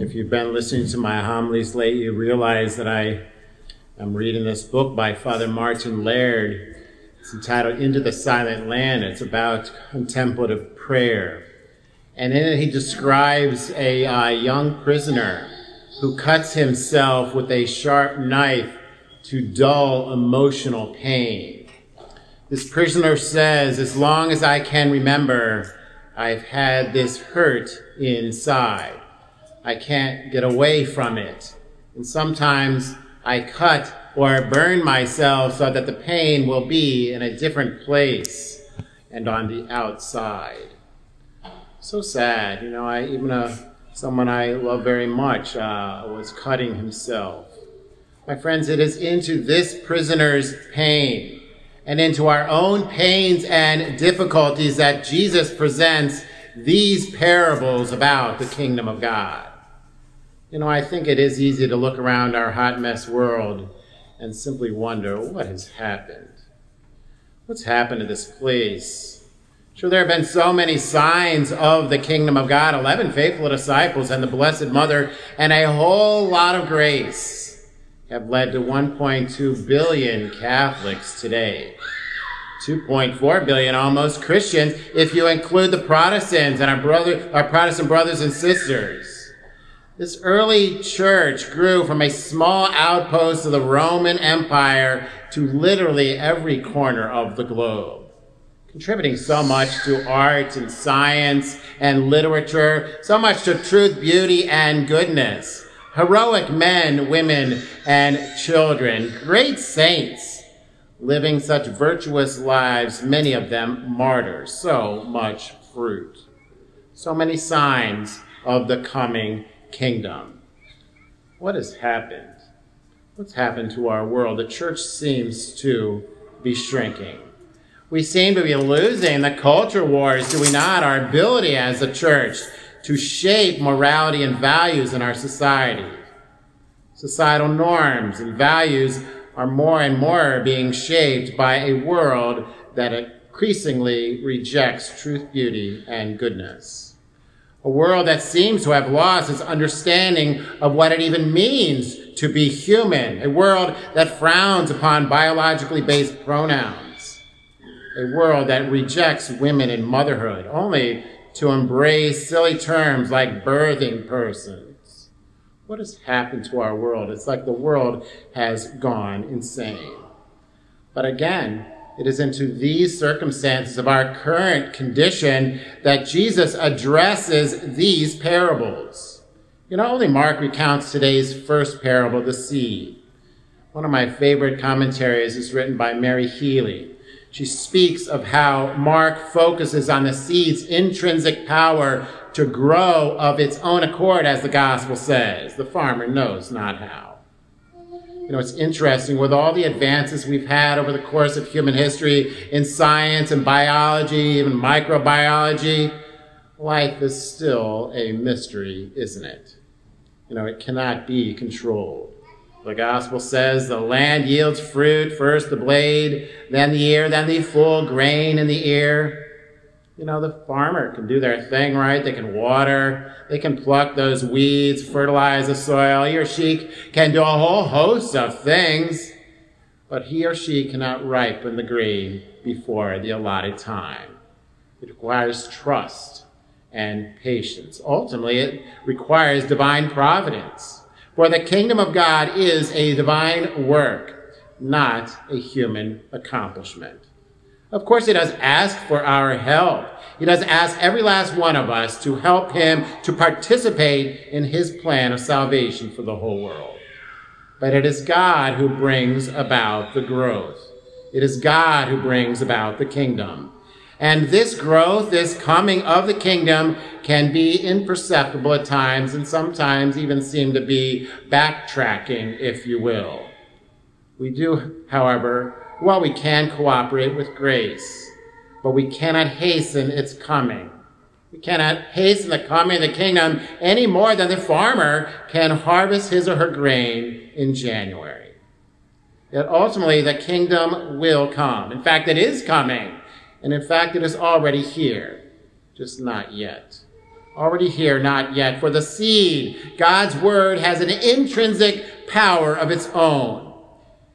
If you've been listening to my homilies lately, you realize that I am reading this book by Father Martin Laird. It's entitled Into the Silent Land. It's about contemplative prayer. And in it, he describes a uh, young prisoner who cuts himself with a sharp knife to dull emotional pain. This prisoner says, As long as I can remember, I've had this hurt inside. I can't get away from it. And sometimes I cut or burn myself so that the pain will be in a different place and on the outside. So sad, you know. I even uh, someone I love very much uh, was cutting himself. My friends, it is into this prisoner's pain and into our own pains and difficulties that Jesus presents these parables about the kingdom of God. You know, I think it is easy to look around our hot mess world and simply wonder what has happened. What's happened to this place? Sure, there have been so many signs of the kingdom of God 11 faithful disciples and the Blessed Mother, and a whole lot of grace have led to 1.2 billion Catholics today. 2.4 billion almost Christians if you include the Protestants and our brother our Protestant brothers and sisters. This early church grew from a small outpost of the Roman Empire to literally every corner of the globe, contributing so much to art and science and literature, so much to truth, beauty, and goodness. Heroic men, women, and children, great saints, living such virtuous lives, many of them martyrs, so much fruit, so many signs of the coming kingdom. What has happened? What's happened to our world? The church seems to be shrinking. We seem to be losing the culture wars, do we not? Our ability as a church to shape morality and values in our society. Societal norms and values are more and more being shaped by a world that increasingly rejects truth, beauty, and goodness a world that seems to have lost its understanding of what it even means to be human, a world that frowns upon biologically based pronouns, a world that rejects women and motherhood only to embrace silly terms like birthing persons. What has happened to our world? It's like the world has gone insane. But again, it is into these circumstances of our current condition that Jesus addresses these parables. You know, only Mark recounts today's first parable, the seed. One of my favorite commentaries is written by Mary Healy. She speaks of how Mark focuses on the seed's intrinsic power to grow of its own accord, as the gospel says. The farmer knows not how. You know, it's interesting with all the advances we've had over the course of human history in science and biology, even microbiology, life is still a mystery, isn't it? You know, it cannot be controlled. The gospel says the land yields fruit, first the blade, then the ear, then the full grain in the ear. You know, the farmer can do their thing right. They can water. They can pluck those weeds, fertilize the soil. He or she can do a whole host of things. But he or she cannot ripen the grain before the allotted time. It requires trust and patience. Ultimately, it requires divine providence. For the kingdom of God is a divine work, not a human accomplishment. Of course, he does ask for our help. He does ask every last one of us to help him to participate in his plan of salvation for the whole world. But it is God who brings about the growth. It is God who brings about the kingdom. And this growth, this coming of the kingdom, can be imperceptible at times and sometimes even seem to be backtracking, if you will. We do, however, well, we can cooperate with grace, but we cannot hasten its coming. We cannot hasten the coming of the kingdom any more than the farmer can harvest his or her grain in January. Yet ultimately, the kingdom will come. In fact, it is coming. And in fact, it is already here, just not yet. Already here, not yet. For the seed, God's word has an intrinsic power of its own.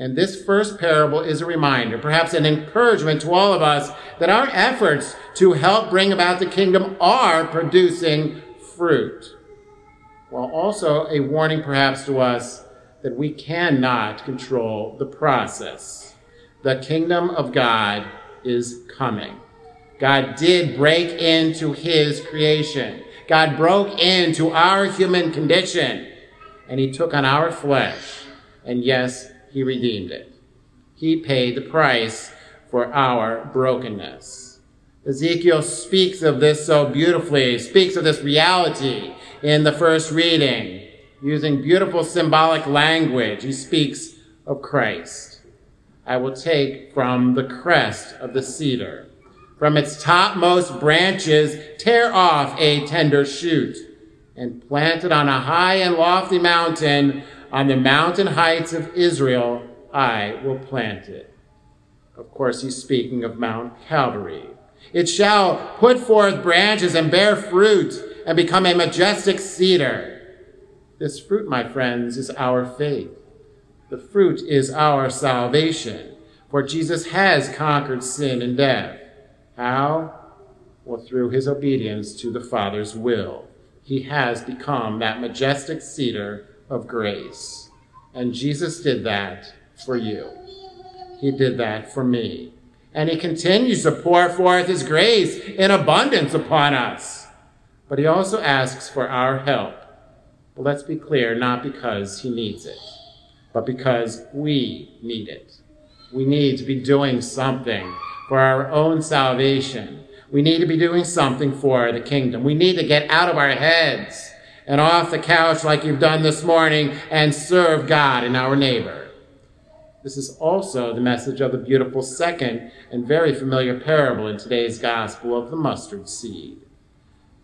And this first parable is a reminder, perhaps an encouragement to all of us, that our efforts to help bring about the kingdom are producing fruit. While also a warning, perhaps, to us that we cannot control the process. The kingdom of God is coming. God did break into his creation. God broke into our human condition and he took on our flesh. And yes, he redeemed it. He paid the price for our brokenness. Ezekiel speaks of this so beautifully, speaks of this reality in the first reading, using beautiful symbolic language. He speaks of Christ. I will take from the crest of the cedar, from its topmost branches, tear off a tender shoot, and plant it on a high and lofty mountain on the mountain heights of Israel, I will plant it. Of course, he's speaking of Mount Calvary. It shall put forth branches and bear fruit and become a majestic cedar. This fruit, my friends, is our faith. The fruit is our salvation, for Jesus has conquered sin and death. How? Well, through his obedience to the Father's will. He has become that majestic cedar of grace. And Jesus did that for you. He did that for me. And he continues to pour forth his grace in abundance upon us. But he also asks for our help. But let's be clear, not because he needs it, but because we need it. We need to be doing something for our own salvation. We need to be doing something for the kingdom. We need to get out of our heads and off the couch like you've done this morning and serve God and our neighbor. This is also the message of the beautiful second and very familiar parable in today's gospel of the mustard seed.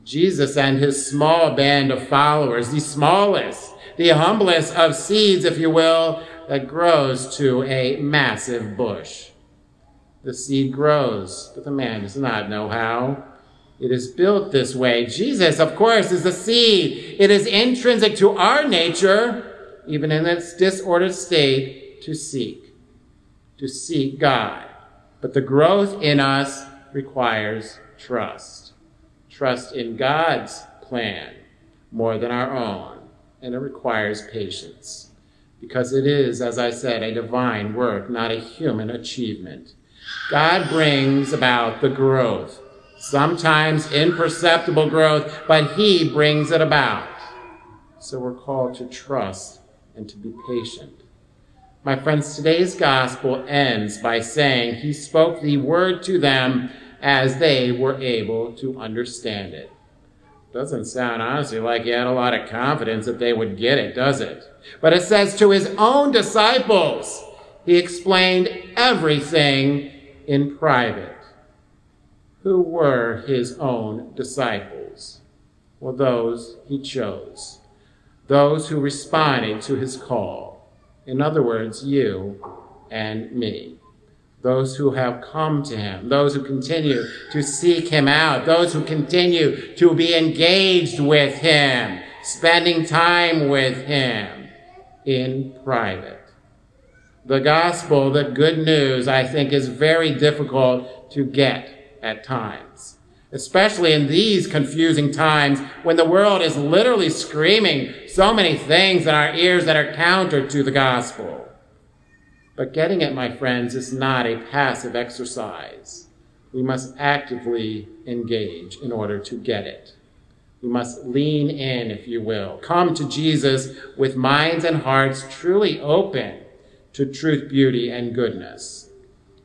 Jesus and his small band of followers, the smallest, the humblest of seeds, if you will, that grows to a massive bush. The seed grows, but the man does not know how. It is built this way. Jesus, of course, is the seed. It is intrinsic to our nature, even in its disordered state, to seek, to seek God. But the growth in us requires trust. Trust in God's plan more than our own. And it requires patience. Because it is, as I said, a divine work, not a human achievement. God brings about the growth sometimes imperceptible growth, but He brings it about. So we're called to trust and to be patient. My friends, today's gospel ends by saying He spoke the word to them as they were able to understand it. Doesn't sound honestly like he had a lot of confidence that they would get it, does it? But it says to his own disciples, he explained everything in private who were his own disciples? Well, those he chose, those who responded to his call. In other words, you and me. Those who have come to him, those who continue to seek him out, those who continue to be engaged with him, spending time with him in private. The gospel, the good news, I think is very difficult to get at times, especially in these confusing times when the world is literally screaming so many things in our ears that are counter to the gospel. But getting it, my friends, is not a passive exercise. We must actively engage in order to get it. We must lean in, if you will. Come to Jesus with minds and hearts truly open to truth, beauty, and goodness.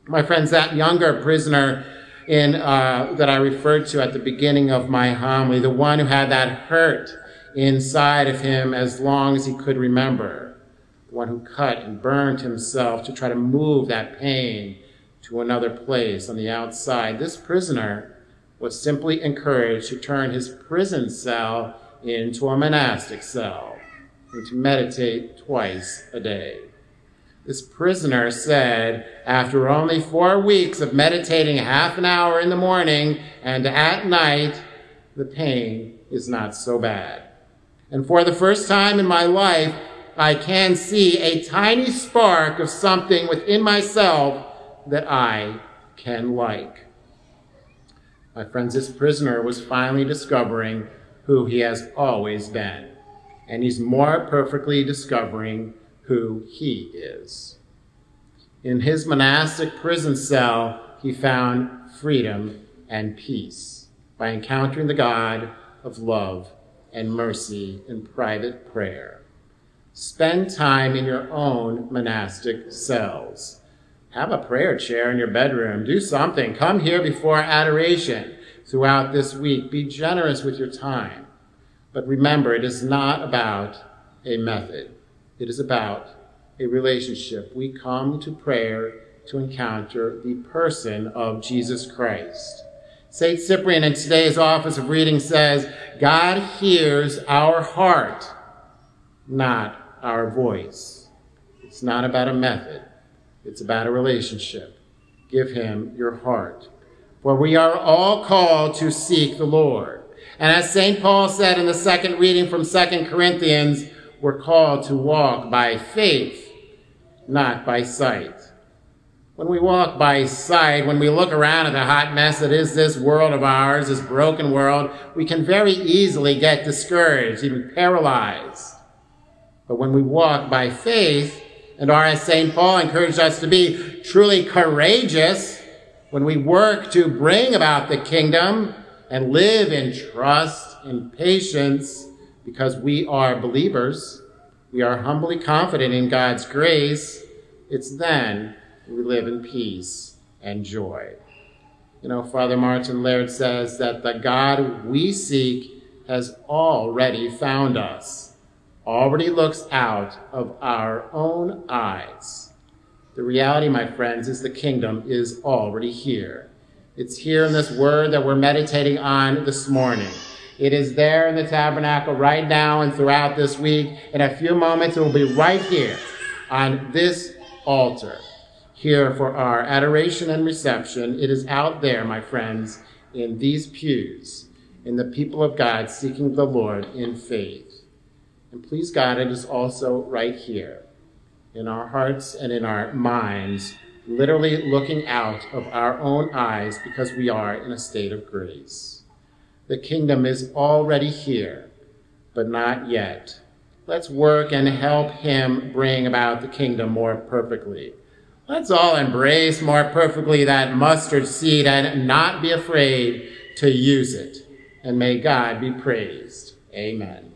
My friends, that younger prisoner in, uh, that I referred to at the beginning of my homily, the one who had that hurt inside of him as long as he could remember, the one who cut and burned himself to try to move that pain to another place on the outside. This prisoner was simply encouraged to turn his prison cell into a monastic cell and to meditate twice a day. This prisoner said, after only four weeks of meditating half an hour in the morning and at night, the pain is not so bad. And for the first time in my life, I can see a tiny spark of something within myself that I can like. My friends, this prisoner was finally discovering who he has always been, and he's more perfectly discovering who he is. In his monastic prison cell, he found freedom and peace by encountering the God of love and mercy in private prayer. Spend time in your own monastic cells. Have a prayer chair in your bedroom. Do something. Come here before adoration throughout this week. Be generous with your time. But remember, it is not about a method. It is about a relationship. We come to prayer to encounter the person of Jesus Christ. St. Cyprian in today's office of reading says, God hears our heart, not our voice. It's not about a method. It's about a relationship. Give him your heart. For we are all called to seek the Lord. And as St. Paul said in the second reading from 2 Corinthians, we're called to walk by faith, not by sight. When we walk by sight, when we look around at the hot mess that is this world of ours, this broken world, we can very easily get discouraged, even paralyzed. But when we walk by faith, and are, as St. Paul encouraged us to be, truly courageous, when we work to bring about the kingdom and live in trust and patience, because we are believers, we are humbly confident in God's grace, it's then we live in peace and joy. You know, Father Martin Laird says that the God we seek has already found us, already looks out of our own eyes. The reality, my friends, is the kingdom is already here. It's here in this word that we're meditating on this morning. It is there in the tabernacle right now and throughout this week. In a few moments, it will be right here on this altar here for our adoration and reception. It is out there, my friends, in these pews, in the people of God seeking the Lord in faith. And please God, it is also right here in our hearts and in our minds, literally looking out of our own eyes because we are in a state of grace. The kingdom is already here, but not yet. Let's work and help him bring about the kingdom more perfectly. Let's all embrace more perfectly that mustard seed and not be afraid to use it. And may God be praised. Amen.